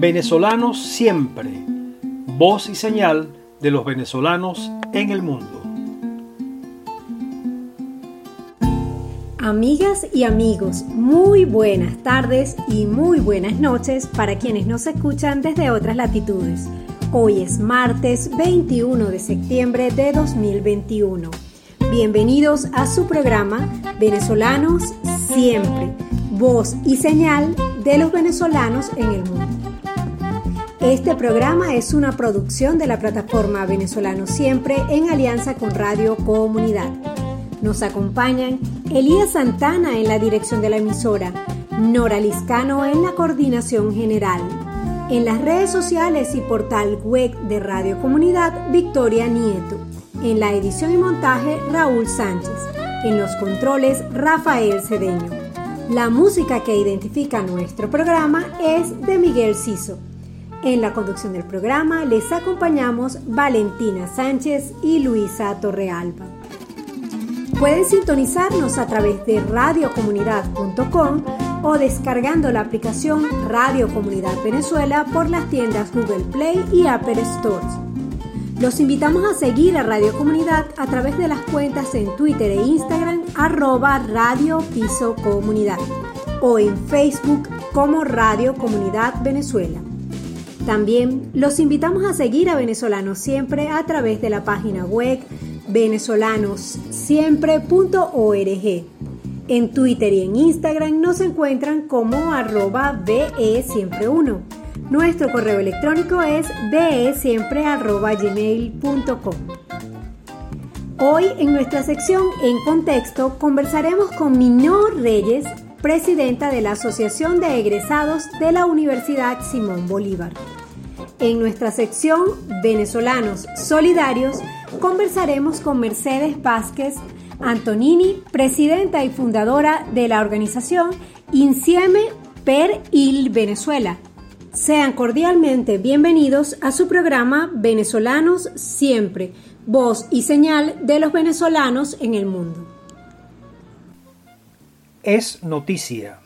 Venezolanos siempre, voz y señal de los venezolanos en el mundo. Amigas y amigos, muy buenas tardes y muy buenas noches para quienes nos escuchan desde otras latitudes. Hoy es martes 21 de septiembre de 2021. Bienvenidos a su programa Venezolanos Siempre, voz y señal de los venezolanos en el mundo. Este programa es una producción de la plataforma Venezolano Siempre en alianza con Radio Comunidad. Nos acompañan Elías Santana en la dirección de la emisora, Nora Liscano en la coordinación general. En las redes sociales y portal web de Radio Comunidad, Victoria Nieto. En la edición y montaje, Raúl Sánchez. En los controles, Rafael Cedeño. La música que identifica nuestro programa es de Miguel Ciso. En la conducción del programa les acompañamos Valentina Sánchez y Luisa Torrealba. Pueden sintonizarnos a través de radiocomunidad.com o descargando la aplicación Radio Comunidad Venezuela por las tiendas Google Play y Apple Stores. Los invitamos a seguir a Radio Comunidad a través de las cuentas en Twitter e Instagram arroba Radio Piso Comunidad o en Facebook como Radio Comunidad Venezuela. También los invitamos a seguir a Venezolanos Siempre a través de la página web venezolanossiempre.org. En Twitter y en Instagram nos encuentran como arroba BE1. Nuestro correo electrónico es besiempre.gmail.com. Hoy en nuestra sección En Contexto conversaremos con Minor Reyes, presidenta de la Asociación de Egresados de la Universidad Simón Bolívar. En nuestra sección Venezolanos Solidarios conversaremos con Mercedes Vázquez Antonini, presidenta y fundadora de la organización Insieme per il Venezuela. Sean cordialmente bienvenidos a su programa Venezolanos Siempre, voz y señal de los venezolanos en el mundo es noticia.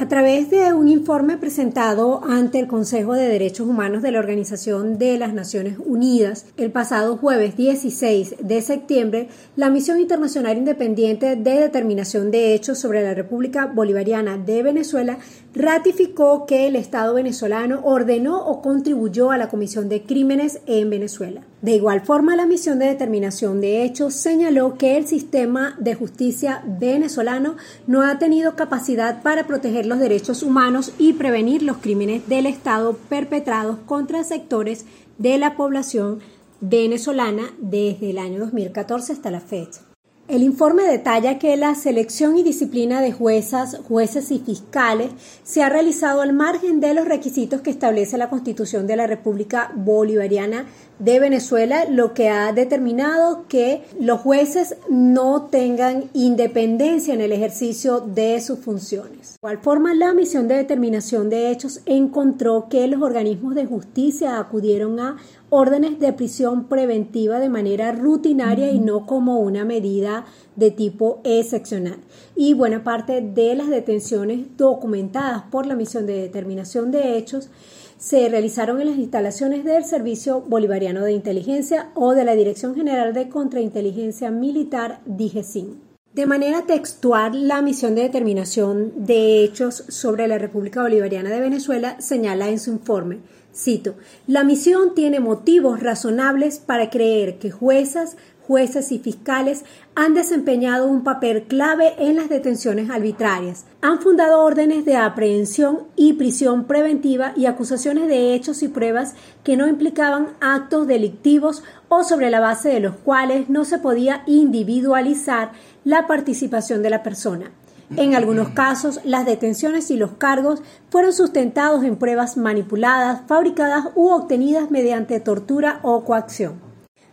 A través de un informe presentado ante el Consejo de Derechos Humanos de la Organización de las Naciones Unidas el pasado jueves 16 de septiembre, la Misión Internacional Independiente de Determinación de Hechos sobre la República Bolivariana de Venezuela ratificó que el Estado venezolano ordenó o contribuyó a la comisión de crímenes en Venezuela. De igual forma, la misión de determinación de hechos señaló que el sistema de justicia venezolano no ha tenido capacidad para proteger los derechos humanos y prevenir los crímenes del Estado perpetrados contra sectores de la población venezolana desde el año 2014 hasta la fecha. El informe detalla que la selección y disciplina de juezas, jueces y fiscales se ha realizado al margen de los requisitos que establece la Constitución de la República Bolivariana de Venezuela, lo que ha determinado que los jueces no tengan independencia en el ejercicio de sus funciones. De forma, la misión de determinación de hechos encontró que los organismos de justicia acudieron a órdenes de prisión preventiva de manera rutinaria y no como una medida de tipo excepcional. Y buena parte de las detenciones documentadas por la misión de determinación de hechos se realizaron en las instalaciones del Servicio Bolivariano de Inteligencia o de la Dirección General de Contrainteligencia Militar, DIGESIN. De manera textual, la misión de determinación de hechos sobre la República Bolivariana de Venezuela señala en su informe Cito, la misión tiene motivos razonables para creer que juezas, jueces y fiscales han desempeñado un papel clave en las detenciones arbitrarias, han fundado órdenes de aprehensión y prisión preventiva y acusaciones de hechos y pruebas que no implicaban actos delictivos o sobre la base de los cuales no se podía individualizar la participación de la persona. En algunos casos, las detenciones y los cargos fueron sustentados en pruebas manipuladas, fabricadas u obtenidas mediante tortura o coacción.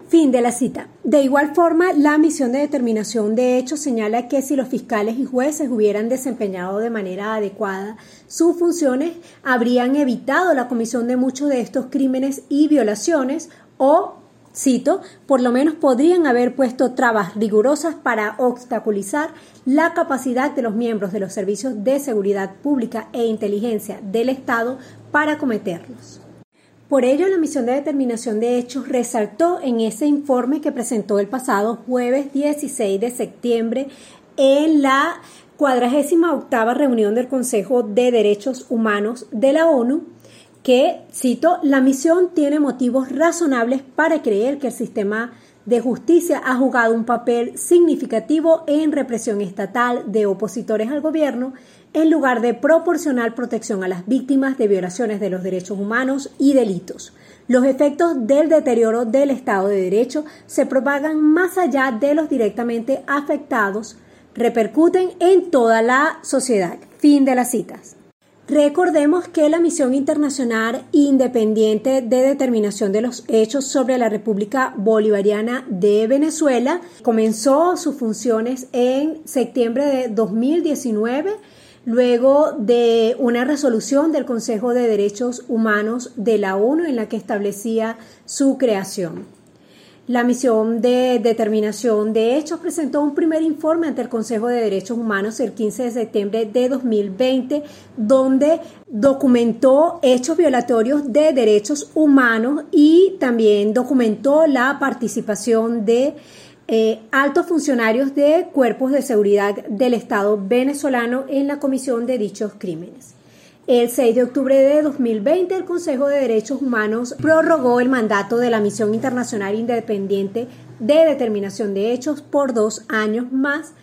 Fin de la cita. De igual forma, la misión de determinación de hechos señala que si los fiscales y jueces hubieran desempeñado de manera adecuada sus funciones, habrían evitado la comisión de muchos de estos crímenes y violaciones o Cito, por lo menos podrían haber puesto trabas rigurosas para obstaculizar la capacidad de los miembros de los servicios de seguridad pública e inteligencia del Estado para cometerlos. Por ello, la misión de determinación de hechos resaltó en ese informe que presentó el pasado jueves 16 de septiembre en la cuadragésima octava reunión del Consejo de Derechos Humanos de la ONU que, cito, la misión tiene motivos razonables para creer que el sistema de justicia ha jugado un papel significativo en represión estatal de opositores al gobierno en lugar de proporcionar protección a las víctimas de violaciones de los derechos humanos y delitos. Los efectos del deterioro del Estado de Derecho se propagan más allá de los directamente afectados, repercuten en toda la sociedad. Fin de las citas. Recordemos que la Misión Internacional Independiente de Determinación de los Hechos sobre la República Bolivariana de Venezuela comenzó sus funciones en septiembre de 2019 luego de una resolución del Consejo de Derechos Humanos de la ONU en la que establecía su creación. La misión de determinación de hechos presentó un primer informe ante el Consejo de Derechos Humanos el 15 de septiembre de 2020, donde documentó hechos violatorios de derechos humanos y también documentó la participación de eh, altos funcionarios de cuerpos de seguridad del Estado venezolano en la comisión de dichos crímenes. El 6 de octubre de 2020, el Consejo de Derechos Humanos prorrogó el mandato de la Misión Internacional Independiente de Determinación de Hechos por dos años más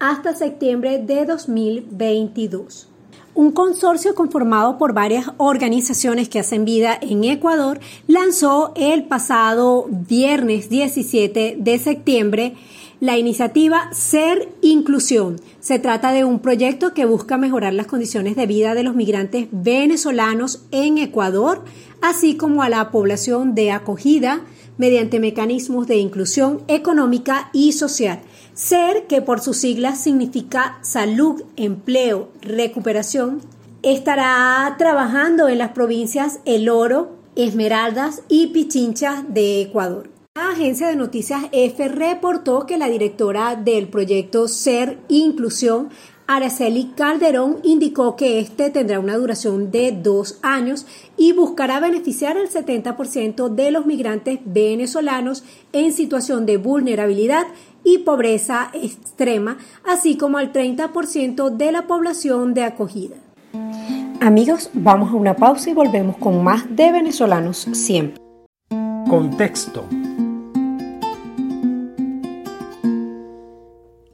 hasta septiembre de 2022. Un consorcio conformado por varias organizaciones que hacen vida en Ecuador lanzó el pasado viernes 17 de septiembre la iniciativa Ser Inclusión. Se trata de un proyecto que busca mejorar las condiciones de vida de los migrantes venezolanos en Ecuador, así como a la población de acogida mediante mecanismos de inclusión económica y social. SER, que por sus siglas significa salud, empleo, recuperación, estará trabajando en las provincias El Oro, Esmeraldas y Pichincha de Ecuador. La agencia de noticias EFE reportó que la directora del proyecto Ser Inclusión, Araceli Calderón, indicó que este tendrá una duración de dos años y buscará beneficiar al 70% de los migrantes venezolanos en situación de vulnerabilidad y pobreza extrema, así como al 30% de la población de acogida. Amigos, vamos a una pausa y volvemos con más de venezolanos siempre. Contexto.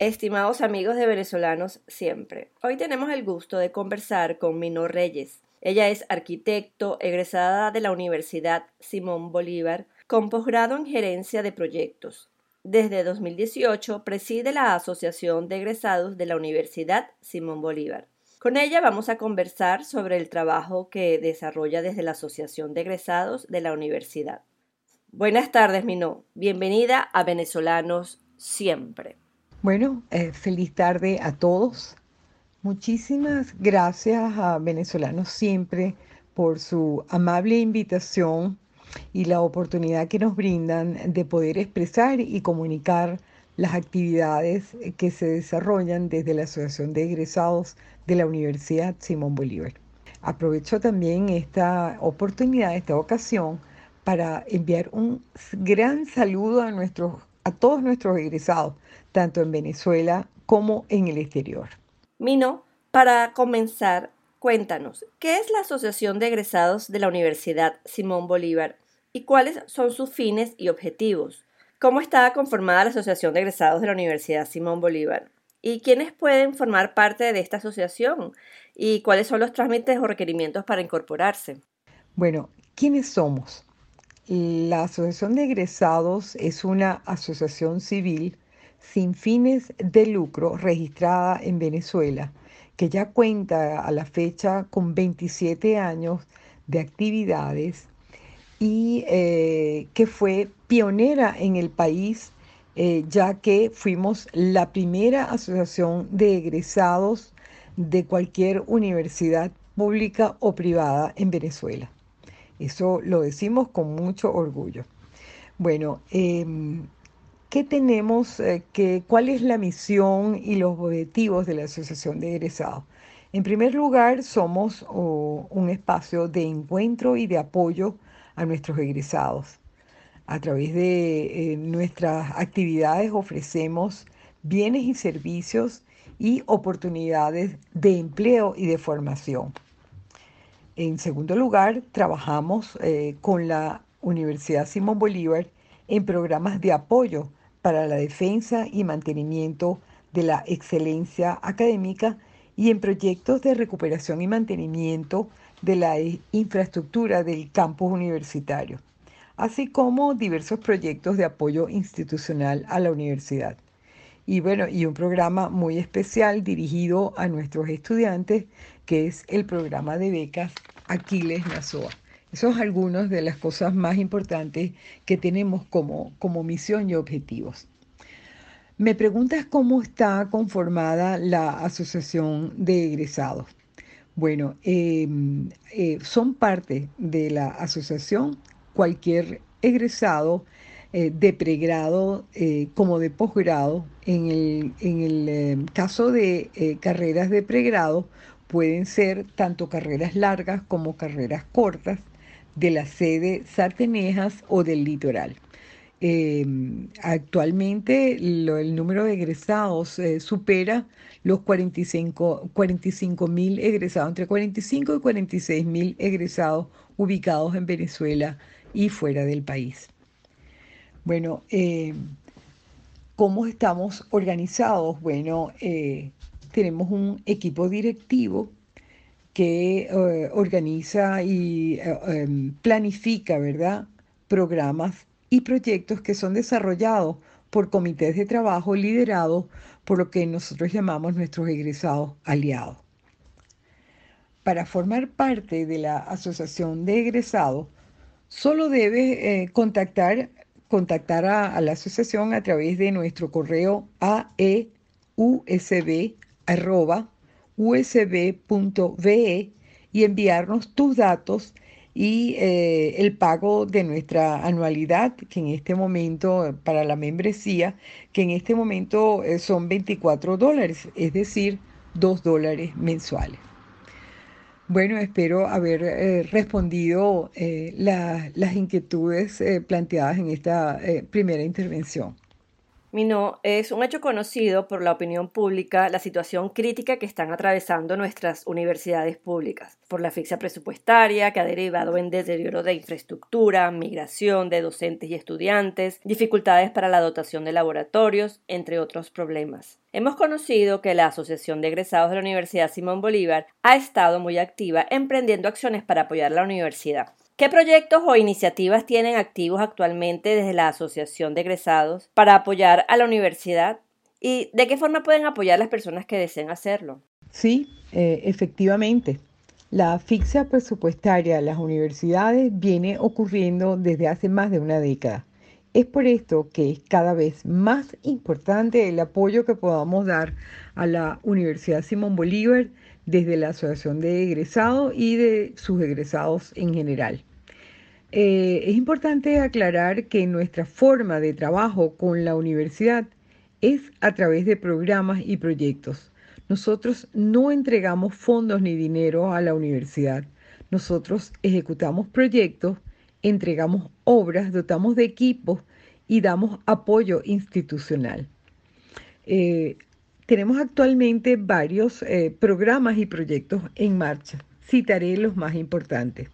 Estimados amigos de venezolanos siempre, hoy tenemos el gusto de conversar con Mino Reyes. Ella es arquitecto, egresada de la Universidad Simón Bolívar, con posgrado en gerencia de proyectos. Desde 2018 preside la Asociación de Egresados de la Universidad Simón Bolívar. Con ella vamos a conversar sobre el trabajo que desarrolla desde la Asociación de Egresados de la Universidad. Buenas tardes, Mino. Bienvenida a Venezolanos Siempre. Bueno, eh, feliz tarde a todos. Muchísimas gracias a Venezolanos Siempre por su amable invitación y la oportunidad que nos brindan de poder expresar y comunicar las actividades que se desarrollan desde la Asociación de Egresados de la Universidad Simón Bolívar. Aprovecho también esta oportunidad, esta ocasión, para enviar un gran saludo a, nuestros, a todos nuestros egresados, tanto en Venezuela como en el exterior. Mino, para comenzar, cuéntanos, ¿qué es la Asociación de Egresados de la Universidad Simón Bolívar y cuáles son sus fines y objetivos? ¿Cómo está conformada la Asociación de Egresados de la Universidad Simón Bolívar? ¿Y quiénes pueden formar parte de esta asociación? ¿Y cuáles son los trámites o requerimientos para incorporarse? Bueno, ¿quiénes somos? La Asociación de Egresados es una asociación civil sin fines de lucro registrada en Venezuela, que ya cuenta a la fecha con 27 años de actividades y eh, que fue pionera en el país, eh, ya que fuimos la primera asociación de egresados de cualquier universidad pública o privada en Venezuela. Eso lo decimos con mucho orgullo. Bueno, em, ¿qué tenemos? Eh, ¿Cuál es la misión y los objetivos de la Asociación de Egresados? En primer lugar, somos un espacio de encuentro y de apoyo a nuestros egresados. A través de eh, nuestras actividades ofrecemos bienes y servicios y oportunidades de empleo y de formación. En segundo lugar, trabajamos eh, con la Universidad Simón Bolívar en programas de apoyo para la defensa y mantenimiento de la excelencia académica y en proyectos de recuperación y mantenimiento de la infraestructura del campus universitario, así como diversos proyectos de apoyo institucional a la universidad. Y bueno, y un programa muy especial dirigido a nuestros estudiantes, que es el programa de becas Aquiles Nazoa. Esos son algunas de las cosas más importantes que tenemos como, como misión y objetivos. Me preguntas cómo está conformada la Asociación de Egresados. Bueno, em, eh, son parte de la asociación cualquier egresado eh, de pregrado eh, como de posgrado. En el, en el em, caso de carreras de pregrado, pueden ser tanto carreras largas como carreras cortas de la sede Sartenejas o del litoral. Actualmente el número de egresados eh, supera los 45 mil egresados, entre 45 y 46 mil egresados ubicados en Venezuela y fuera del país. Bueno, em, ¿cómo estamos organizados? Bueno, eh, tenemos un equipo directivo que eh, organiza y eh, em, planifica, ¿verdad?, programas y proyectos que son desarrollados por comités de trabajo liderados por lo que nosotros llamamos nuestros egresados aliados. Para formar parte de la asociación de egresados, solo debe eh, contactar, contactar a, la asociación a través de nuestro correo aeusb usb.be y enviarnos tus datos y eh, el pago de nuestra anualidad, que en este momento, para la membresía, que en este momento eh, son 24 dólares, es decir, 2 dólares mensuales. Bueno, espero haber eh, respondido las inquietudes planteadas en esta primera intervención. Mino, es un hecho conocido por la opinión pública la situación crítica que están atravesando nuestras universidades públicas, por la asfixia presupuestaria que ha derivado en deterioro de infraestructura, migración de docentes y estudiantes, dificultades para la dotación de laboratorios, entre otros problemas. Hemos conocido que la Asociación de Egresados de la Universidad Simón Bolívar ha estado muy activa emprendiendo acciones para apoyar la universidad. ¿Qué proyectos o iniciativas tienen activos actualmente desde la Asociación de Egresados para apoyar a la universidad? ¿Y de qué forma pueden apoyar las personas que deseen hacerlo? Sí, eh, efectivamente. La asfixia presupuestaria en las universidades viene ocurriendo desde hace más de una década. Es por esto que es cada vez más importante el apoyo que podamos dar a la Universidad Simón Bolívar desde la Asociación de Egresados y de sus egresados en general. Eh, es importante aclarar que nuestra forma de trabajo con la universidad es a través de programas y proyectos. Nosotros no entregamos fondos ni dinero a la universidad. Nosotros ejecutamos proyectos, entregamos obras, dotamos de equipos y damos apoyo institucional. Eh, tenemos actualmente varios eh, programas y proyectos en marcha. Citaré los más importantes.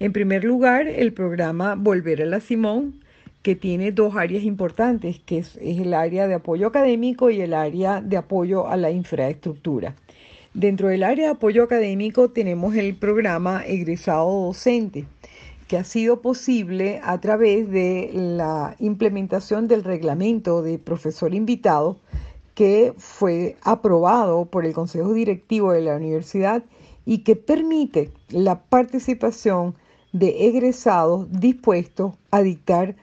En primer lugar, el programa Volver a la Simón, que tiene dos áreas importantes, que es, el área de apoyo académico y el área de apoyo a la infraestructura. Dentro del área de apoyo académico tenemos el programa Egresado Docente, que ha sido posible a través de la implementación del reglamento de profesor invitado que fue aprobado por el Consejo Directivo de la Universidad y que permite la participación de egresados dispuestos a dictar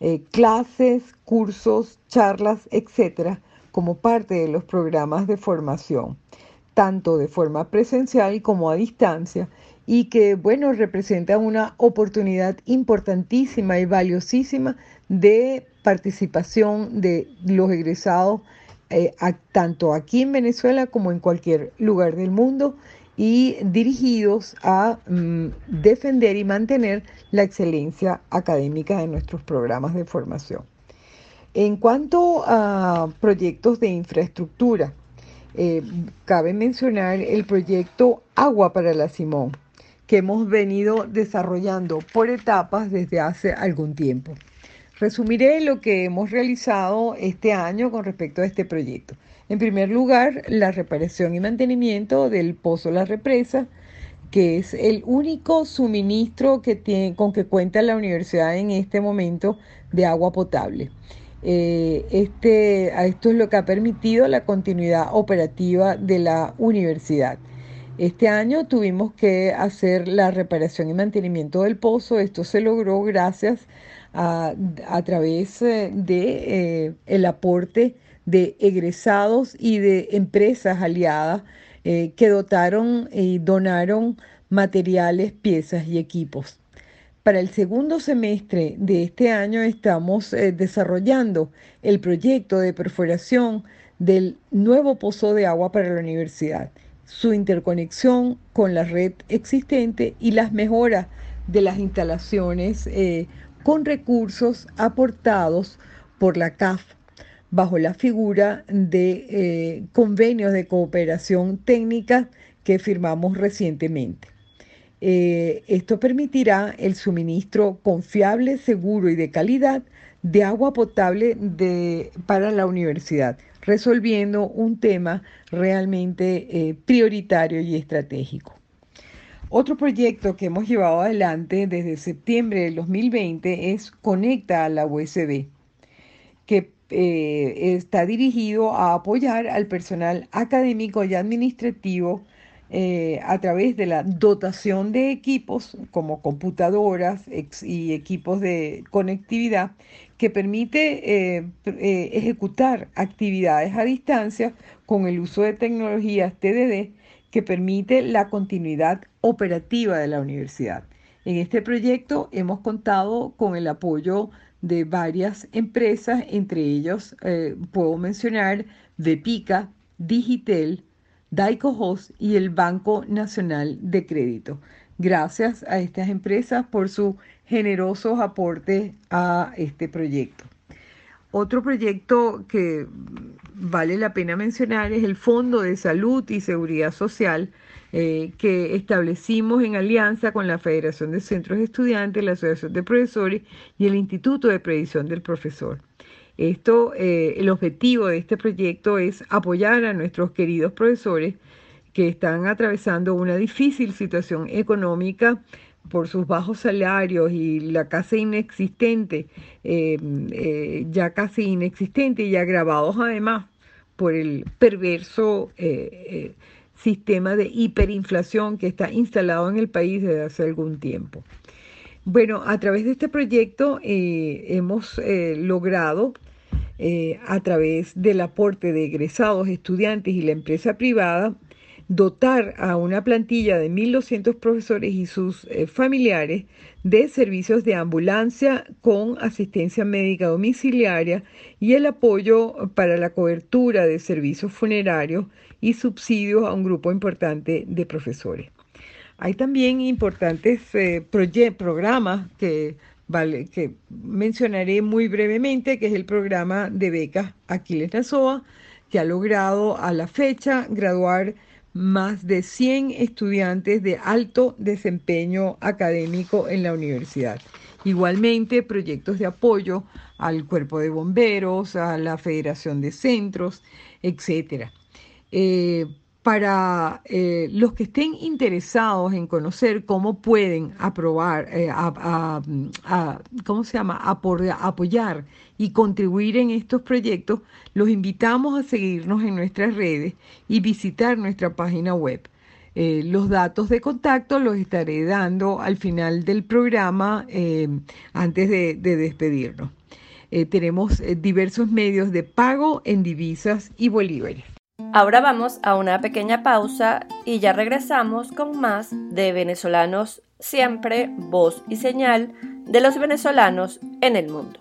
eh, clases, cursos, charlas, etcétera, como parte de los programas de formación. tanto de forma presencial como a distancia y que, bueno, representa una oportunidad importantísima y valiosísima de participación de los egresados eh, tanto aquí en Venezuela como en cualquier lugar del mundo y dirigidos a mm, defender y mantener la excelencia académica de nuestros programas de formación. En cuanto a proyectos de infraestructura, eh, cabe mencionar el proyecto Agua para la Simón, que hemos venido desarrollando por etapas desde hace algún tiempo. Resumiré lo que hemos realizado este año con respecto a este proyecto. En primer lugar, la reparación y mantenimiento del Pozo La Represa, que es el único suministro con que cuenta la universidad en este momento de agua potable. Eh, este, esto es lo que ha permitido la continuidad operativa de la universidad. Este año tuvimos que hacer la reparación y mantenimiento del pozo. Esto se logró gracias a, través eh, de eh, el aporte de egresados y de empresas aliadas que dotaron y donaron materiales, piezas y equipos. Para el segundo semestre de este año estamos eh, desarrollando el proyecto de perforación del nuevo pozo de agua para la universidad, su interconexión con la red existente y las mejoras de las instalaciones eh, con recursos aportados por la CAF bajo la figura de eh, convenios de cooperación técnica que firmamos recientemente. Eh, esto permitirá el suministro confiable, seguro y de calidad de agua potable para la universidad, resolviendo un tema realmente eh, prioritario y estratégico. Otro proyecto que hemos llevado adelante desde septiembre del 2020 es Conecta a la USB, que eh, está dirigido a apoyar al personal académico y administrativo eh, a través de la dotación de equipos como computadoras y equipos de conectividad que permite eh, ejecutar actividades a distancia con el uso de tecnologías TDD que permite la continuidad operativa de la universidad. En este proyecto hemos contado con el apoyo de varias empresas, entre ellos puedo mencionar Vepica, Digitel, Daico Host y el Banco Nacional de Crédito. Gracias a estas empresas por su generosos aportes a este proyecto. Otro proyecto que vale la pena mencionar es el Fondo de Salud y Seguridad Social eh, que establecimos en alianza con la Federación de Centros de Estudiantes, la Asociación de Profesores y el Instituto de Previsión del Profesor. Esto, eh, el objetivo de este proyecto es apoyar a nuestros queridos profesores que están atravesando una difícil situación económica por sus bajos salarios y la casi inexistente, eh, eh, ya casi inexistente y agravados además por el perverso sistema de hiperinflación que está instalado en el país desde hace algún tiempo. Bueno, a través de este proyecto hemos logrado eh, a través del aporte de egresados, estudiantes y la empresa privada, dotar a una plantilla de 1.200 profesores y sus eh, familiares de servicios de ambulancia con asistencia médica domiciliaria y el apoyo para la cobertura de servicios funerarios y subsidios a un grupo importante de profesores. Hay también importantes eh, programas que vale, que mencionaré muy brevemente, que es el programa de becas Aquiles Nazoa, que ha logrado a la fecha graduar más de 100 estudiantes de alto desempeño académico en la universidad. Igualmente, proyectos de apoyo al cuerpo de bomberos, a la Federación de Centros, etc para eh, los que estén interesados en conocer cómo pueden aprobar, eh, ¿cómo se llama? apoyar y contribuir en estos proyectos, los invitamos a seguirnos en nuestras redes y visitar nuestra página web. Eh, los datos de contacto los estaré dando al final del programa antes de, de despedirnos. tenemos diversos medios de pago en divisas y bolívares. Ahora vamos a una pequeña pausa y ya regresamos con más de venezolanos siempre, voz y señal de los venezolanos en el mundo.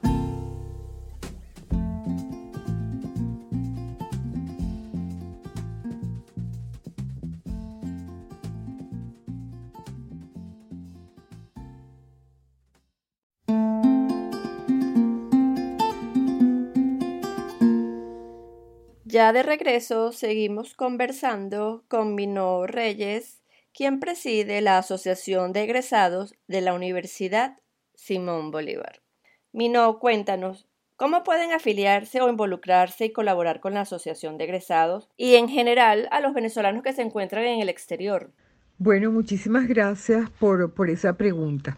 Ya de regreso seguimos conversando con Mino Reyes, quien preside la Asociación de Egresados de la Universidad Simón Bolívar. Mino, cuéntanos, ¿cómo pueden afiliarse o involucrarse y colaborar con la Asociación de Egresados y en general a los venezolanos que se encuentran en el exterior? Bueno, muchísimas gracias por, por esa pregunta.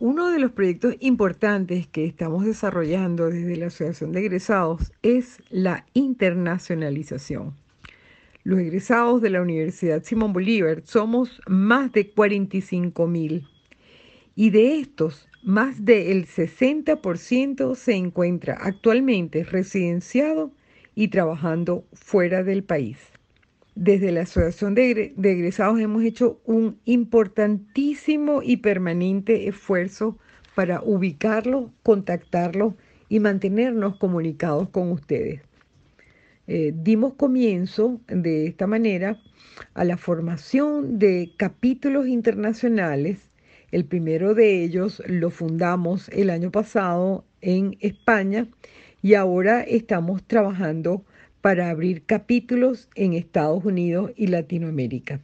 Uno de los proyectos importantes que estamos desarrollando desde la Asociación de Egresados es la internacionalización. Los egresados de la Universidad Simón Bolívar somos más de 45 mil y de estos más del 60% se encuentra actualmente residenciado y trabajando fuera del país desde la Asociación de, Egresados hemos hecho un importantísimo y permanente esfuerzo para ubicarlos, contactarlos y mantenernos comunicados con ustedes. Eh, dimos comienzo de esta manera a la formación de capítulos internacionales. El primero de ellos lo fundamos el año pasado en España y ahora estamos trabajando para abrir capítulos en Estados Unidos y Latinoamérica.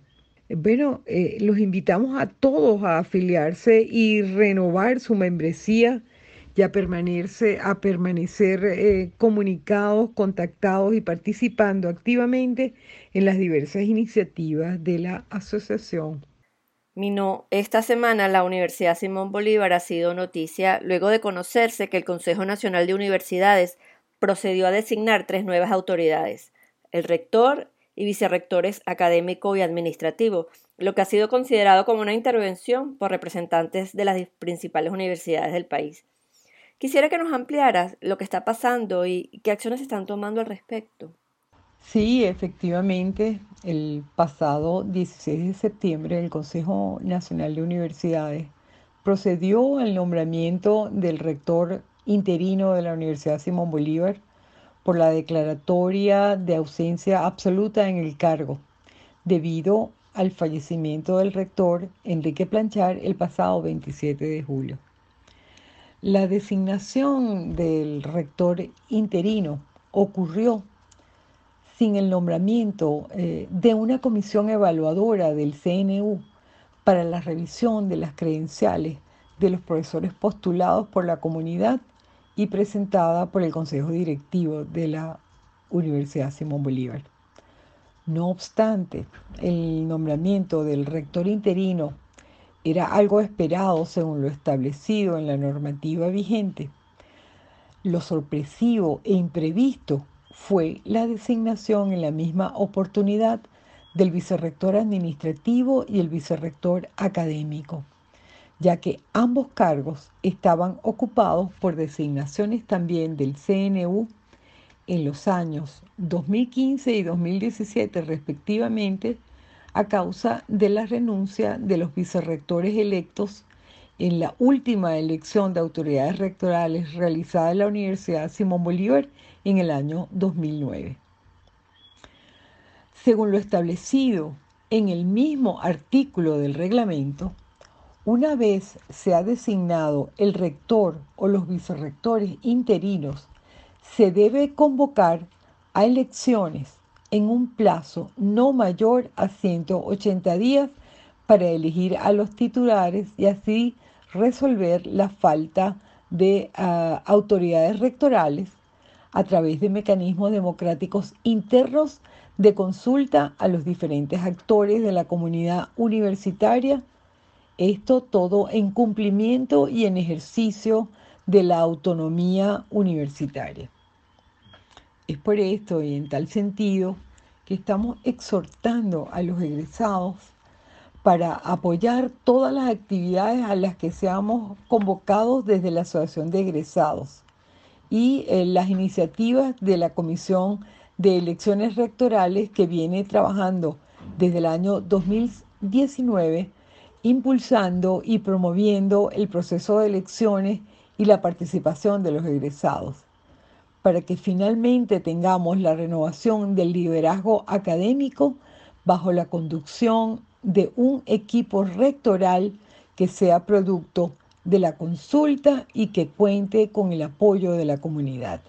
Bueno, eh, los invitamos a todos a afiliarse y renovar su membresía y a permanecer, a permanecer eh, comunicados, contactados y participando activamente en las diversas iniciativas de la asociación. Mino, esta semana la Universidad Simón Bolívar ha sido noticia luego de conocerse que el Consejo Nacional de Universidades procedió a designar tres nuevas autoridades, el rector y vicerrectores académico y administrativo, lo que ha sido considerado como una intervención por representantes de las principales universidades del país. Quisiera que nos ampliaras lo que está pasando y qué acciones se están tomando al respecto. Sí, efectivamente, el pasado 16 de septiembre el Consejo Nacional de Universidades procedió al nombramiento del rector interino de la Universidad Simón Bolívar por la declaratoria de ausencia absoluta en el cargo, debido al fallecimiento del rector Enrique Planchar el pasado 27 de julio. La designación del rector interino ocurrió sin el nombramiento eh, de una comisión evaluadora del CNU para la revisión de las credenciales de los profesores postulados por la comunidad y presentada por el Consejo Directivo de la Universidad Simón Bolívar. No obstante, el nombramiento del rector interino era algo esperado según lo establecido en la normativa vigente. Lo sorpresivo e imprevisto fue la designación en la misma oportunidad del vicerrector administrativo y el vicerrector académico ya que ambos cargos estaban ocupados por designaciones también del CNU en los años 2015 y 2017 respectivamente a causa de la renuncia de los vicerrectores electos en la última elección de autoridades rectorales realizada en la Universidad Simón Bolívar en el año 2009. Según lo establecido en el mismo artículo del reglamento, una vez se ha designado el rector o los vicerrectores interinos, se debe convocar a elecciones en un plazo no mayor a 180 días para elegir a los titulares y así resolver la falta de ah, autoridades rectorales a través de mecanismos democráticos internos de consulta a los diferentes actores de la comunidad universitaria esto todo en cumplimiento y en ejercicio de la autonomía universitaria. Es por esto y en tal sentido que estamos exhortando a los egresados para apoyar todas las actividades a las que seamos convocados desde la Asociación de Egresados y eh, las iniciativas de la Comisión de elecciones rectorales que viene trabajando desde el año 2019, impulsando y promoviendo el proceso de elecciones y la participación de los egresados, para que finalmente tengamos la renovación del liderazgo académico bajo la conducción de un equipo rectoral que sea producto de la consulta y que cuente con el apoyo de la comunidad.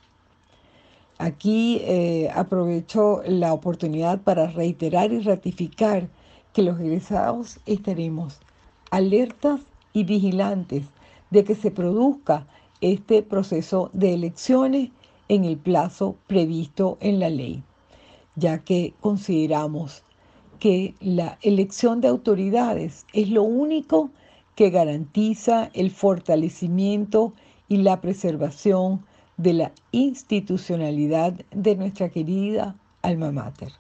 Aquí eh, aprovecho la oportunidad para reiterar y ratificar que los egresados estaremos alertas y vigilantes de que se produzca este proceso de elecciones en el plazo previsto en la ley, ya que consideramos que la elección de autoridades es lo único que garantiza el fortalecimiento y la preservación de la institucionalidad de nuestra querida alma mater.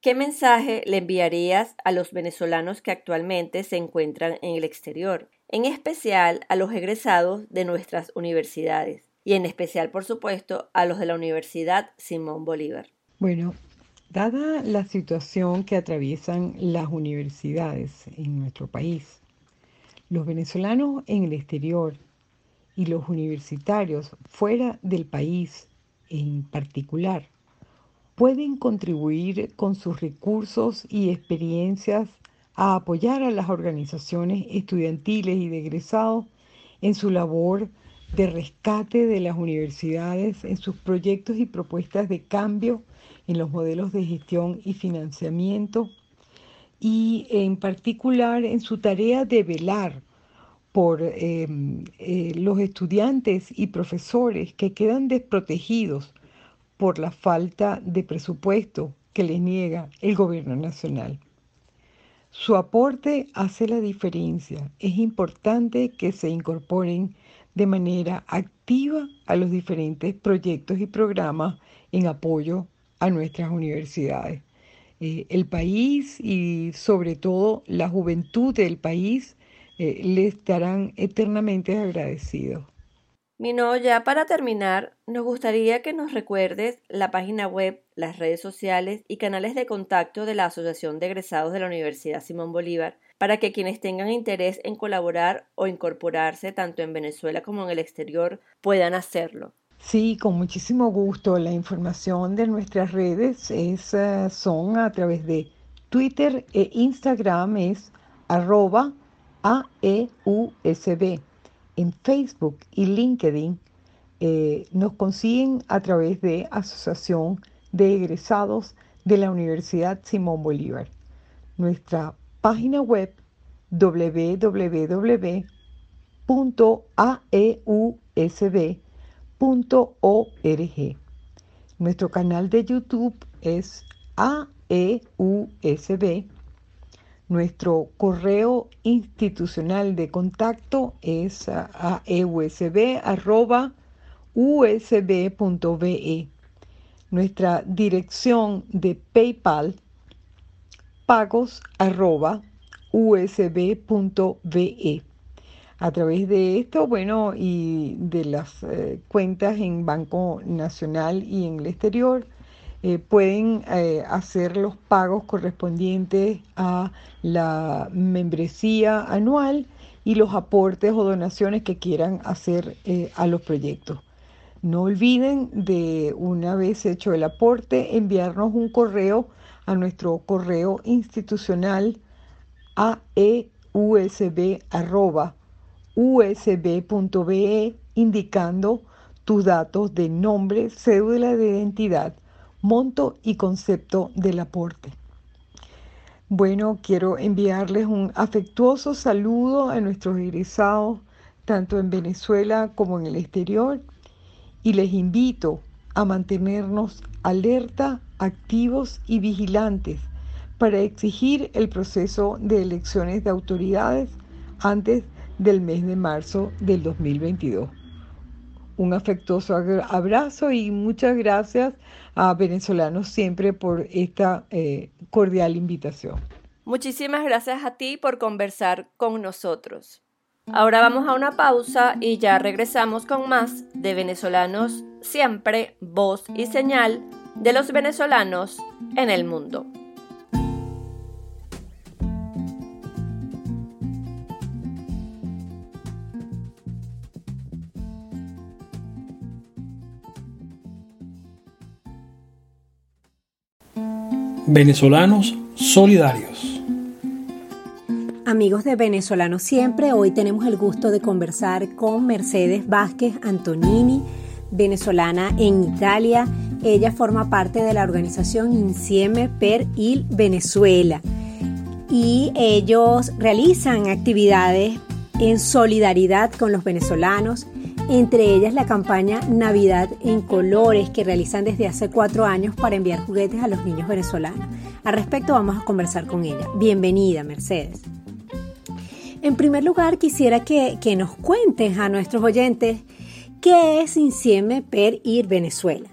¿Qué mensaje le enviarías a los venezolanos que actualmente se encuentran en el exterior, en especial a los egresados de nuestras universidades y en especial, por supuesto, a los de la Universidad Simón Bolívar? Bueno, dada la situación que atraviesan las universidades en nuestro país, los venezolanos en el exterior y los universitarios fuera del país en particular pueden contribuir con sus recursos y experiencias a apoyar a las organizaciones estudiantiles y de egresados en su labor de rescate de las universidades, en sus proyectos y propuestas de cambio en los modelos de gestión y financiamiento y en particular en su tarea de velar por em, eh, los estudiantes y profesores que quedan desprotegidos por la falta de presupuesto que les niega el gobierno nacional. Su aporte hace la diferencia. Es importante que se incorporen de manera activa a los diferentes proyectos y programas en apoyo a nuestras universidades. Eh, el país y sobre todo la juventud del país eh, le estarán eternamente agradecidos. Mino, ya para terminar, nos gustaría que nos recuerdes la página web, las redes sociales y canales de contacto de la Asociación de Egresados de la Universidad Simón Bolívar para que quienes tengan interés en colaborar o incorporarse tanto en Venezuela como en el exterior puedan hacerlo. Sí, con muchísimo gusto. La información de nuestras redes es, eh, son a través de Twitter e Instagram es arroba AEUSB. En Facebook y LinkedIn eh, nos consiguen a través de Asociación de Egresados de la Universidad Simón Bolívar. Nuestra página web www.aeusb.org. Nuestro canal de YouTube es AEUSB nuestro correo institucional de contacto es aeusb.usb.be. Nuestra dirección de PayPal pagos.usb.be. A través de esto, bueno, y de las eh, cuentas en Banco Nacional y en el exterior, eh, pueden eh, hacer los pagos correspondientes a la membresía anual y los aportes o donaciones que quieran hacer eh, a los proyectos. No olviden de una vez hecho el aporte enviarnos un correo a nuestro correo institucional aeusb.usb.be indicando tus datos de nombre, cédula de identidad, monto y concepto del aporte. Bueno, quiero enviarles un afectuoso saludo a nuestros egresados, tanto en Venezuela como en el exterior, y les invito a mantenernos alerta, activos y vigilantes para exigir el proceso de elecciones de autoridades antes del mes de marzo del 2022 un afectuoso abrazo y muchas gracias a Venezolanos siempre por esta eh, cordial invitación. Muchísimas gracias a ti por conversar con nosotros. Ahora vamos a una pausa y ya regresamos con más de Venezolanos siempre, voz y señal de los venezolanos en el mundo. Venezolanos solidarios. Amigos de Venezolanos Siempre, hoy tenemos el gusto de conversar con Mercedes Vázquez Antonini, venezolana en Italia. Ella forma parte de la organización Insieme per il Venezuela y ellos realizan actividades en solidaridad con los venezolanos entre ellas la campaña Navidad en Colores que realizan desde hace cuatro años para enviar juguetes a los niños venezolanos. Al respecto vamos a conversar con ella. Bienvenida, Mercedes. En primer lugar, quisiera que, que nos cuentes a nuestros oyentes qué es Insieme per Ir Venezuela.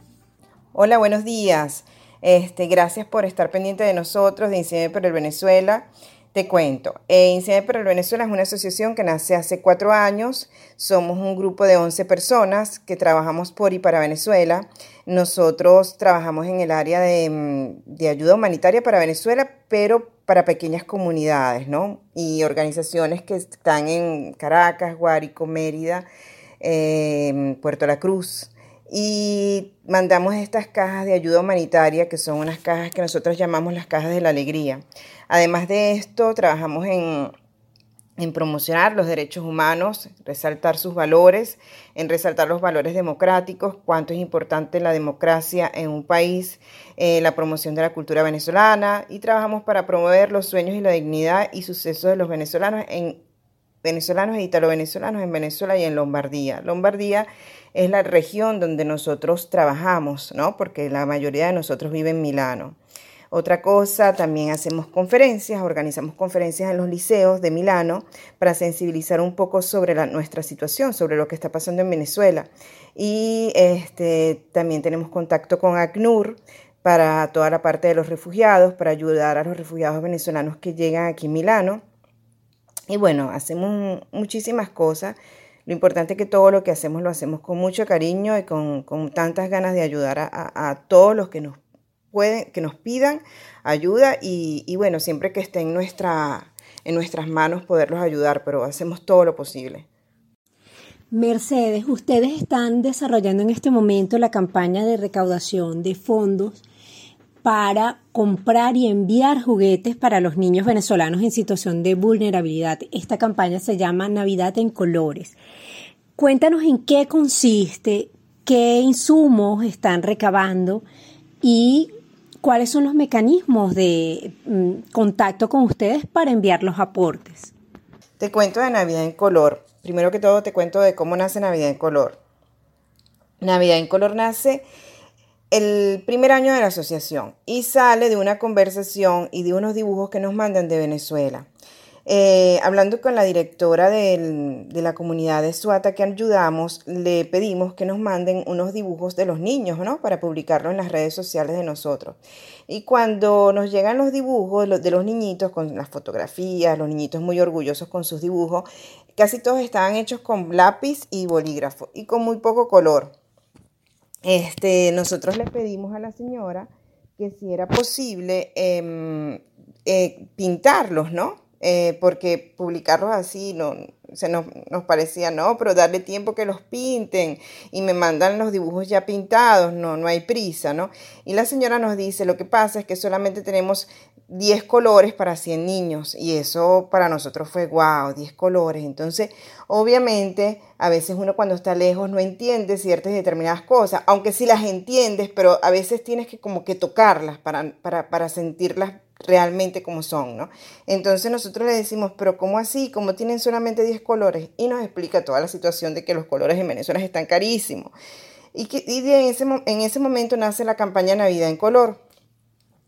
Hola, buenos días. Este, gracias por estar pendiente de nosotros, de Insieme per el Venezuela. Te cuento, eh, el Venezuela es una asociación que nace hace cuatro años. Somos un grupo de 11 personas que trabajamos por y para Venezuela. Nosotros trabajamos en el área de, mm, de ayuda humanitaria para Venezuela, pero para pequeñas comunidades, ¿no? Y organizaciones que están en Caracas, Guárico, Mérida, eh, Puerto La Cruz y mandamos estas cajas de ayuda humanitaria, que son unas cajas que nosotros llamamos las cajas de la alegría. Además de esto, trabajamos en, promocionar los derechos humanos, resaltar sus valores, en resaltar los valores democráticos, cuánto es importante la democracia en un país, eh, la promoción de la cultura venezolana y trabajamos para promover los sueños y la dignidad y sucesos de los venezolanos en venezolanos e italo-venezolanos en Venezuela y en Lombardía. Lombardía es la región donde nosotros trabajamos, ¿no? Porque la mayoría de nosotros vive en Milano. Otra cosa, también hacemos conferencias, organizamos conferencias en los liceos de Milano para sensibilizar un poco sobre nuestra situación, sobre lo que está pasando en Venezuela. Y este, también tenemos contacto con ACNUR para toda la parte de los refugiados, para ayudar a los refugiados venezolanos que llegan aquí en Milano. Y bueno, hacemos muchísimas cosas. Lo importante es que todo lo que hacemos lo hacemos con mucho cariño y con, tantas ganas de ayudar a, todos los que nos pueden, que nos pidan ayuda y, bueno, siempre que esté en, nuestra, en nuestras manos poderlos ayudar, pero hacemos todo lo posible. Mercedes, ustedes están desarrollando en este momento la campaña de recaudación de fondos para comprar y enviar juguetes para los niños venezolanos en situación de vulnerabilidad. Esta campaña se llama Navidad en Colores. Cuéntanos en qué consiste, qué insumos están recabando y cuáles son los mecanismos de mm, contacto con ustedes para enviar los aportes. Te cuento de Navidad en Color. Primero que todo te cuento de cómo nace Navidad en Color. Navidad en Color nace el primer año de la asociación y sale de una conversación y de unos dibujos que nos mandan de Venezuela. Eh, hablando con la directora de la comunidad de Suata que ayudamos, le pedimos que nos manden unos dibujos de los niños, ¿no? Para publicarlos en las redes sociales de nosotros. Y cuando nos llegan los dibujos de los niñitos con las fotografías, los niñitos muy orgullosos con sus dibujos, casi todos estaban hechos con lápiz y bolígrafo y con muy poco color este, nosotros le pedimos a la señora que si era posible em, eh, pintarlos, ¿no? Eh, porque publicarlos así no, se nos, nos, parecía, no, pero darle tiempo que los pinten y me mandan los dibujos ya pintados, no, no hay prisa, ¿no? Y la señora nos dice, lo que pasa es que solamente tenemos 10 colores para 100 niños y eso para nosotros fue wow, 10 colores. Entonces, obviamente, a veces uno cuando está lejos no entiende ciertas determinadas cosas, aunque sí las entiendes, pero a veces tienes que como que tocarlas para, para, para sentirlas realmente como son, ¿no? Entonces nosotros le decimos, pero ¿cómo así? ¿Cómo tienen solamente 10 colores? Y nos explica toda la situación de que los colores en Venezuela están carísimos. Y, que, y en, ese, en ese momento nace la campaña Navidad en Color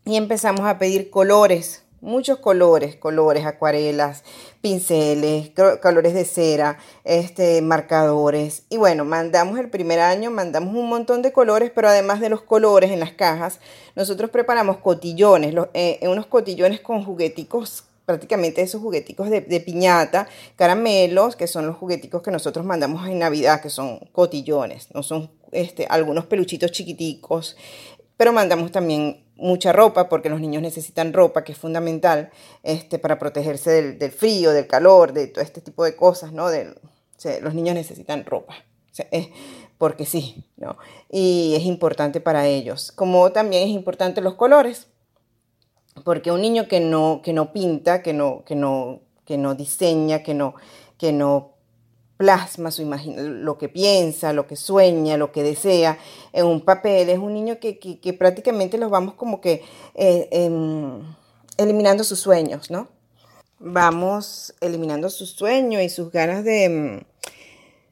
y empezamos a pedir colores, muchos colores, colores, acuarelas, pinceles, colores de cera, este, marcadores. Y bueno, mandamos el primer año, mandamos un montón de colores, pero además de los colores en las cajas, nosotros preparamos cotillones, eh, unos cotillones con jugueticos prácticamente esos jugueticos de, de, piñata, caramelos, que son los jugueticos que nosotros mandamos en Navidad, que son cotillones, no son este, algunos peluchitos chiquiticos, pero mandamos también mucha ropa porque los niños necesitan ropa, que es fundamental este, para protegerse del, frío, del calor, de todo este tipo de cosas, ¿no? los niños necesitan ropa. porque sí, ¿no? Y es importante para ellos. Como también es importante los colores, porque un niño que no, que no pinta, que no, que no, que no diseña, que no, que no plasma su lo que piensa, lo que sueña, lo que desea en un papel. Es un niño que, prácticamente los vamos como que eh, em, eliminando sus sueños, ¿no? Vamos eliminando sus sueños y sus ganas de, em,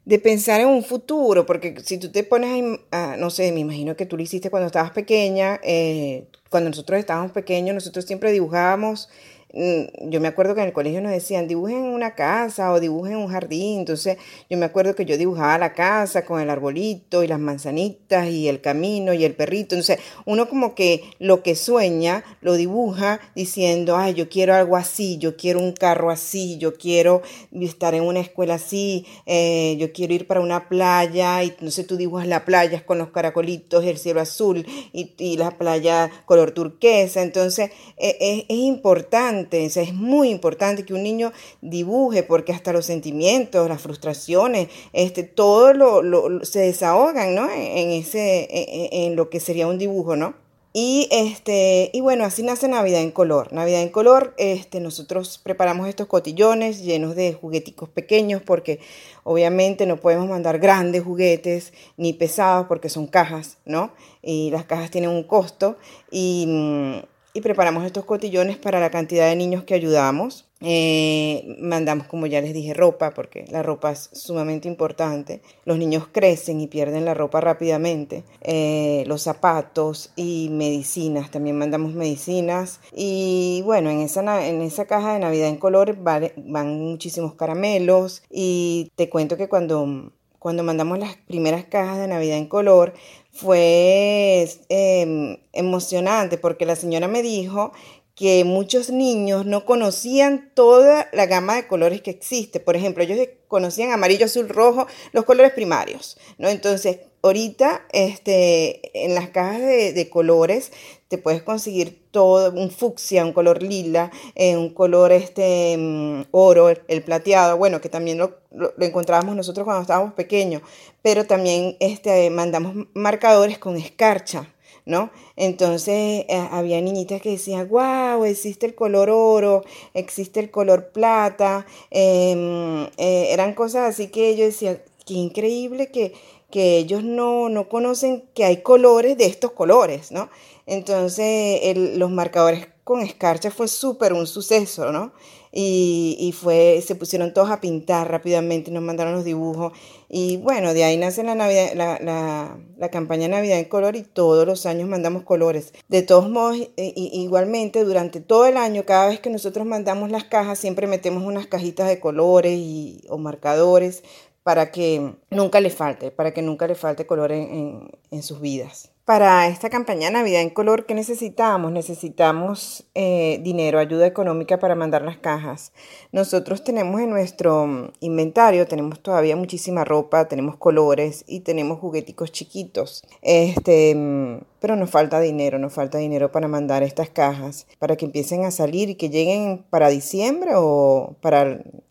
de pensar en un futuro, porque si tú te pones a, no sé, me imagino que tú lo hiciste cuando estabas pequeña, eh, cuando nosotros estábamos pequeños, nosotros siempre dibujábamos yo me acuerdo que en el colegio nos decían, dibujen una casa o dibujen un jardín. Entonces yo me acuerdo que yo dibujaba la casa con el arbolito y las manzanitas y el camino y el perrito. Entonces uno como que lo que sueña lo dibuja diciendo, ay, yo quiero algo así, yo quiero un carro así, yo quiero estar en una escuela así, eh, yo quiero ir para una playa y no sé, tú dibujas la playa con los caracolitos, el cielo azul y, y la playa color turquesa. Entonces e, es importante es muy importante que un niño dibuje porque hasta los sentimientos, las frustraciones, este, todo lo, se desahogan, ¿no? En, ese, en, lo que sería un dibujo, ¿no? Y, este, y bueno, así nace Navidad en color. Navidad en color, este, nosotros preparamos estos cotillones llenos de jugueticos pequeños porque obviamente no podemos mandar grandes juguetes ni pesados porque son cajas, ¿no? Y las cajas tienen un costo y mm, y preparamos estos cotillones para la cantidad de niños que ayudamos. Eh, mandamos, como ya les dije, ropa, porque la ropa es sumamente importante. Los niños crecen y pierden la ropa rápidamente. Eh, los zapatos y medicinas, también mandamos medicinas. Y bueno, en esa, en esa caja de Navidad en color van muchísimos caramelos. Y te cuento que cuando cuando mandamos las primeras cajas de Navidad en color, fue em, emocionante porque la señora me dijo que muchos niños no conocían toda la gama de colores que existe. Por ejemplo, ellos conocían amarillo, azul, rojo, los colores primarios, ¿no? Entonces, ahorita este, en las cajas de, colores te puedes conseguir todo, un fucsia, un color lila, eh, un color este, mm, oro, el, plateado, bueno, que también lo, encontrábamos nosotros cuando estábamos pequeños, pero también este, mandamos marcadores con escarcha. ¿no? Entonces eh, había niñitas que decían, wow, existe el color oro, existe el color plata, em, eh, eran cosas así que yo decía, qué increíble que, que ellos no, no, conocen que hay colores de estos colores, ¿no? Entonces los marcadores con escarcha fue súper un suceso, ¿no? y, fue, se pusieron todos a pintar rápidamente, nos mandaron los dibujos y bueno, de ahí nace la, Navidad, la, la, campaña Navidad en color y todos los años mandamos colores. De todos modos, igualmente durante todo el año, cada vez que nosotros mandamos las cajas, siempre metemos unas cajitas de colores y, o marcadores para que nunca le falte, para que nunca le falte color en, en sus vidas. Para esta campaña Navidad en color, ¿qué necesitamos? Necesitamos eh, dinero, ayuda económica para mandar las cajas. Nosotros tenemos en nuestro mm, inventario, tenemos todavía muchísima ropa, tenemos colores y tenemos jugueticos chiquitos. Este, mm, pero nos falta dinero, nos falta dinero para mandar estas cajas, para que empiecen a salir y que lleguen para diciembre o para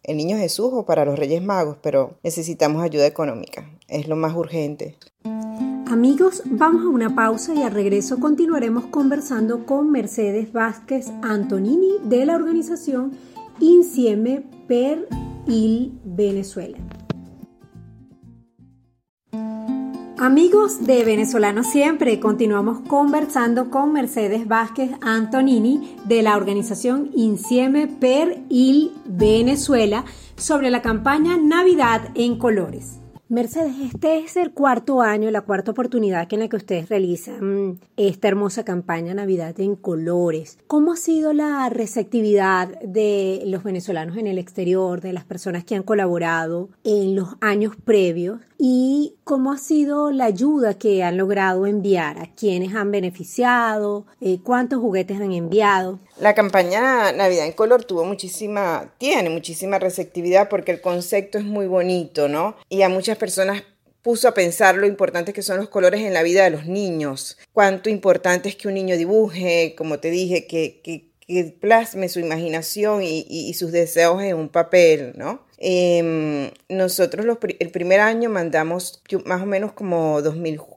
el Niño Jesús o para los Reyes Magos, pero necesitamos ayuda económica, es lo más urgente. Amigos, vamos a una pausa y al regreso continuaremos conversando con Mercedes Vázquez Antonini de la organización Insieme per il Venezuela. Amigos de Venezolano Siempre, continuamos conversando con Mercedes Vázquez Antonini de la organización Insieme per il Venezuela sobre la campaña Navidad en Colores. Mercedes, este es el cuarto año, la cuarta oportunidad en la que ustedes realizan esta hermosa campaña Navidad en colores. ¿Cómo ha sido la receptividad de los venezolanos en el exterior, de las personas que han colaborado en los años previos? ¿Y cómo ha sido la ayuda que han logrado enviar? ¿A quienes han beneficiado? Eh, ¿Cuántos juguetes han enviado? La campaña Navidad en Color tuvo muchísima, tiene muchísima receptividad porque el concepto es muy bonito, ¿no? Y a muchas personas puso a pensar lo importante que son los colores en la vida de los niños, cuánto importante es que un niño dibuje, como te dije, que, que, plasme su imaginación y, sus deseos en un papel, ¿no? Em, nosotros el primer año mandamos más o menos como 2.000 eh,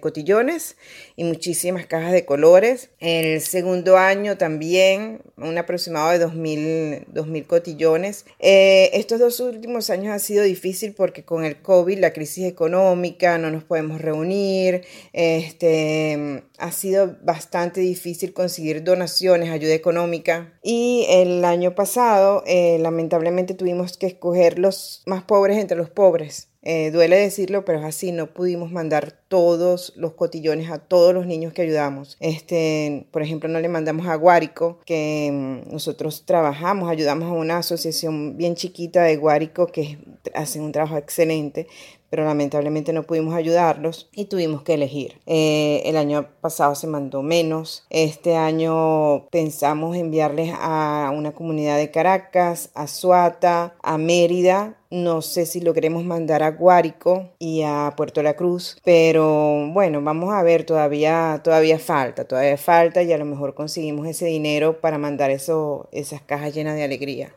cotillones y muchísimas cajas de colores. El segundo año también un aproximado de 2.000, 2000 cotillones. Eh, estos dos últimos años ha sido difícil porque con el COVID, la crisis económica, no nos podemos reunir. Este, ha sido bastante difícil conseguir donaciones, ayuda económica. Y el año pasado, eh, lamentablemente, tuvimos que escoger los más pobres entre los pobres. Eh, duele decirlo, pero es así, no pudimos mandar todos los cotillones a todos los niños que ayudamos. Este, por ejemplo, no le mandamos a Guárico, que mm, nosotros trabajamos, ayudamos a una asociación bien chiquita de Guárico que hace un trabajo excelente, pero lamentablemente no pudimos ayudarlos y tuvimos que elegir. Eh, el año pasado se mandó menos. Este año pensamos enviarles a una comunidad de Caracas, a Suata, a Mérida. No sé si lo queremos mandar a Guárico y a Puerto La Cruz, pero bueno, vamos a ver, todavía, todavía falta, todavía falta y a lo mejor conseguimos ese dinero para mandar eso, esas cajas llenas de alegría.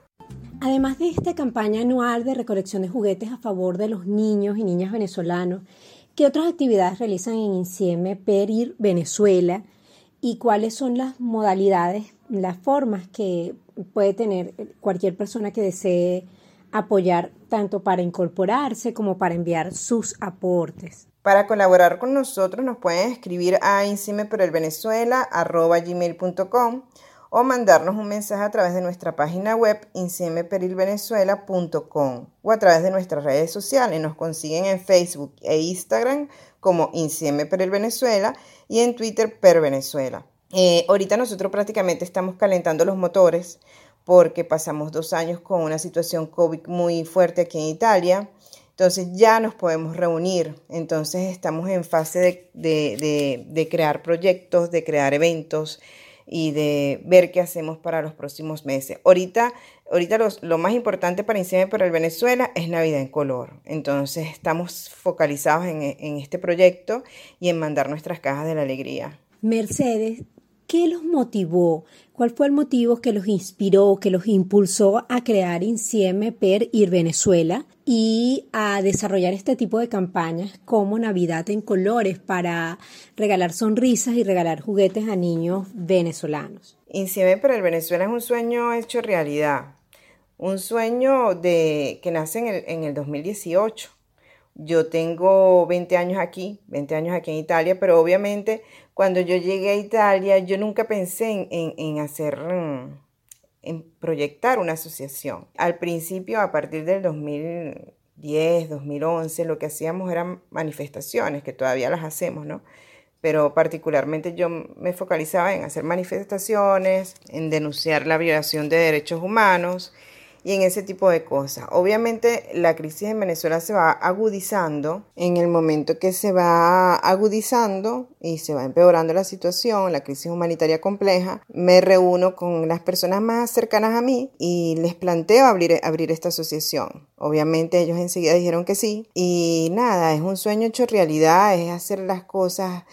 Además de esta campaña anual de recolección de juguetes a favor de los niños y niñas venezolanos, ¿qué otras actividades realizan en INCIEME Perir Venezuela y cuáles son las modalidades, las formas que puede tener cualquier persona que desee apoyar tanto para incorporarse como para enviar sus aportes? Para colaborar con nosotros nos pueden escribir a gmail.com o mandarnos un mensaje a través de nuestra página web inciemeperilvenezuela.com o a través de nuestras redes sociales. Nos consiguen en Facebook e Instagram como Incieme Venezuela y en Twitter Per Venezuela. Eh, ahorita nosotros prácticamente estamos calentando los motores porque pasamos dos años con una situación COVID muy fuerte aquí en Italia. Entonces ya nos podemos reunir. Entonces estamos en fase de crear proyectos, de crear eventos y de ver qué hacemos para los próximos meses. Ahorita, ahorita lo más importante para Insieme para el Venezuela es Navidad en color. Entonces estamos focalizados en este proyecto y en mandar nuestras cajas de la alegría. Mercedes, ¿qué los motivó? ¿Cuál fue el motivo que los inspiró, que los impulsó a crear Insieme per Ir Venezuela y a desarrollar este tipo de campañas como Navidad en colores para regalar sonrisas y regalar juguetes a niños venezolanos? Insieme per el Venezuela es un sueño hecho realidad, un sueño que nace en el, en el 2018 yo tengo 20 años aquí, 20 años aquí en Italia, pero obviamente cuando yo llegué a Italia yo nunca pensé en, hacer, mm, en proyectar una asociación. Al principio, a partir del 2010, 2011, lo que hacíamos eran manifestaciones, que todavía las hacemos, ¿no? Pero particularmente yo me focalizaba en hacer manifestaciones, en denunciar la violación de derechos humanos y en ese tipo de cosas. Obviamente la crisis en Venezuela se va agudizando en el momento que se va agudizando y se va empeorando la situación, la crisis humanitaria compleja, me reúno con las personas más cercanas a mí y les planteo abrir, abrir esta asociación. Obviamente ellos enseguida dijeron que sí y nada, es un sueño hecho realidad, es hacer las cosas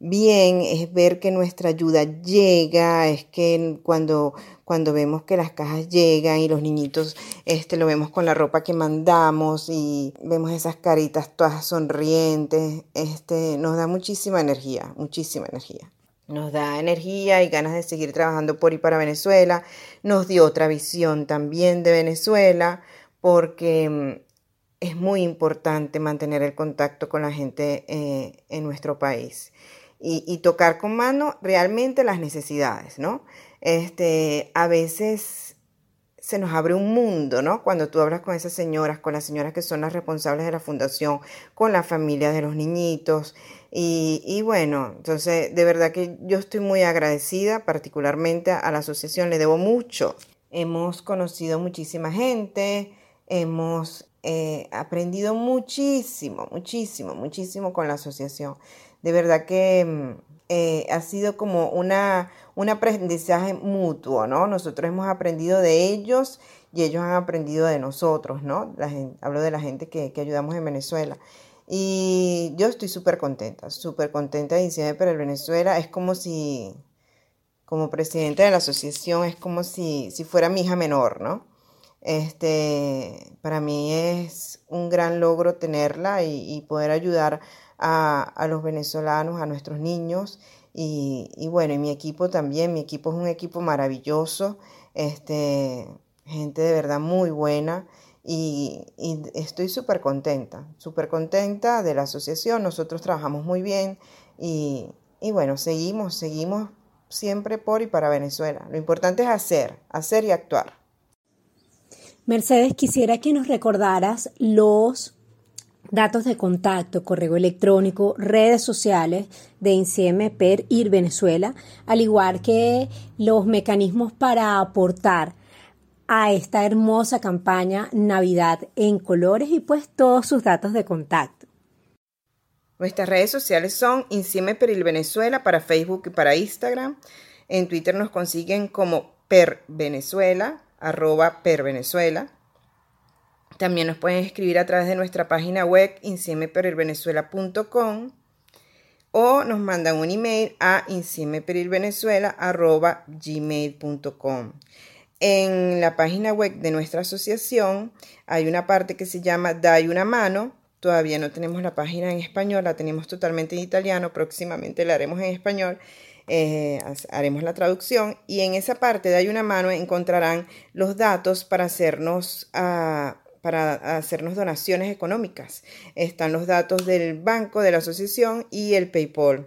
bien, es ver que nuestra ayuda llega, es que cuando, cuando vemos que las cajas llegan y los niñitos este, lo vemos con la ropa que mandamos y vemos esas caritas todas sonrientes, este, nos da muchísima energía, muchísima energía. Nos da energía y ganas de seguir trabajando por y para Venezuela. Nos dio otra visión también de Venezuela porque mm, es muy importante mantener el contacto con la gente eh, en nuestro país y, tocar con mano realmente las necesidades, ¿no? Este, a veces se nos abre un mundo, ¿no? Cuando tú hablas con esas señoras, con las señoras que son las responsables de la fundación, con la familia de los niñitos. Y, y, bueno, entonces de verdad que yo estoy muy agradecida, particularmente a la asociación, le debo mucho. Hemos conocido muchísima gente, hemos eh, aprendido muchísimo, muchísimo, muchísimo con la asociación de verdad que mm, eh, ha sido como una, un aprendizaje mutuo, ¿no? Nosotros hemos aprendido de ellos y ellos han aprendido de nosotros, ¿no? Hablo de la gente que, ayudamos en Venezuela. Y yo estoy súper contenta, súper contenta de Insieme por el Venezuela. Es como si, como presidente de la asociación, es como si, si fuera mi hija menor, ¿no? Este, para mí es un gran logro tenerla y, poder ayudar a, los venezolanos, a nuestros niños. Y, bueno, y mi equipo también, mi equipo es un equipo maravilloso, este, gente de verdad muy buena y, estoy súper contenta, súper contenta de la asociación, nosotros trabajamos muy bien y, y bueno, seguimos, seguimos siempre por y para Venezuela. Lo importante es hacer, hacer y actuar. Mercedes, quisiera que nos recordaras los datos de contacto, correo electrónico, redes sociales de INCIEM per IR Venezuela, al igual que los mecanismos para aportar a esta hermosa campaña Navidad en colores y pues todos sus datos de contacto. Nuestras redes sociales son INCIEM Peril Venezuela para Facebook y para Instagram. En Twitter nos consiguen como Per Venezuela, arroba Per Venezuela. También nos pueden escribir a través de nuestra página web insiemeperilvenezuela.com o nos mandan un email a insiemeperilvenezuela.gmail.com. En la página web de nuestra asociación hay una parte que se llama Dai una mano. Todavía no tenemos la página en español, la tenemos totalmente en italiano, próximamente la haremos en español. Eh, haremos la traducción y en esa parte de una mano encontrarán los datos para hacernos, ah, para hacernos donaciones económicas. Están los datos del banco, de la asociación y el PayPal.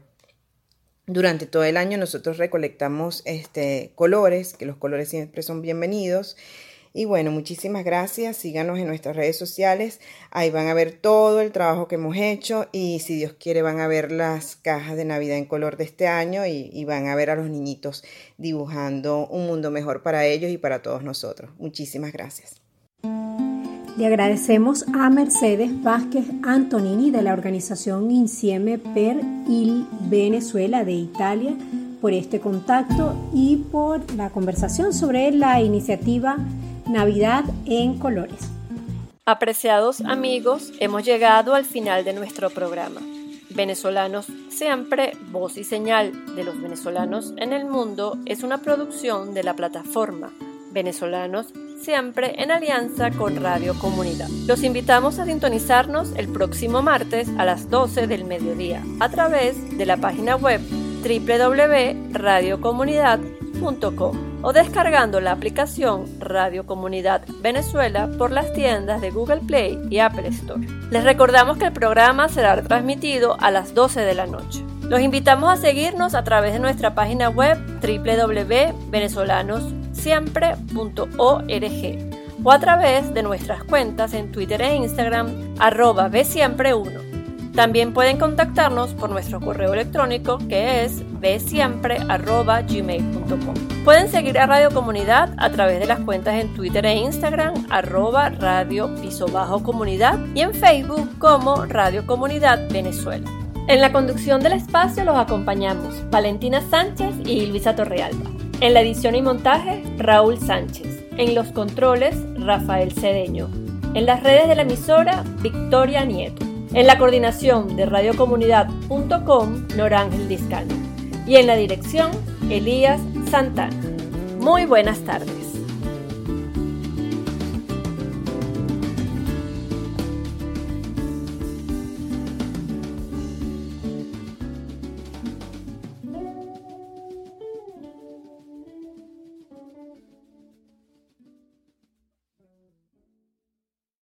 Durante todo el año nosotros recolectamos este, colores, que los colores siempre son bienvenidos. Y bueno, muchísimas gracias. Síganos en nuestras redes sociales. Ahí van a ver todo el trabajo que hemos hecho y si Dios quiere van a ver las cajas de Navidad en color de este año y, y van a ver a los niñitos dibujando un mundo mejor para ellos y para todos nosotros. Muchísimas gracias. Le agradecemos a Mercedes Vázquez Antonini de la organización Insieme per il Venezuela de Italia por este contacto y por la conversación sobre la iniciativa Navidad en Colores. Apreciados amigos, hemos llegado al final de nuestro programa. Venezolanos Siempre, Voz y Señal de los venezolanos en el mundo es una producción de la plataforma Venezolanos Siempre en alianza con Radio Comunidad. Los invitamos a sintonizarnos el próximo martes a las 12 del mediodía a través de la página web www.radiocomunidad.com o descargando la aplicación Radio Comunidad Venezuela por las tiendas de Google Play y Apple Store. Les recordamos que el programa será transmitido a las 12 de la noche. Los invitamos a seguirnos a través de nuestra página web www.venezolanossiempre.org o a través de nuestras cuentas en Twitter e Instagram arroba bsiempre1 también pueden contactarnos por nuestro correo electrónico que es bsiempre.gmail.com. Pueden seguir a Radio Comunidad a través de las cuentas en Twitter e Instagram arroba radio piso bajo comunidad y en Facebook como Radio Comunidad Venezuela. En la conducción del espacio los acompañamos Valentina Sánchez y Luisa Torrealba. En la edición y montaje, Raúl Sánchez. En los controles, Rafael Cedeño. En las redes de la emisora, Victoria Nieto. En la coordinación de radiocomunidad.com, Norángel Discano. Y en la dirección, Elías Santana. Muy buenas tardes.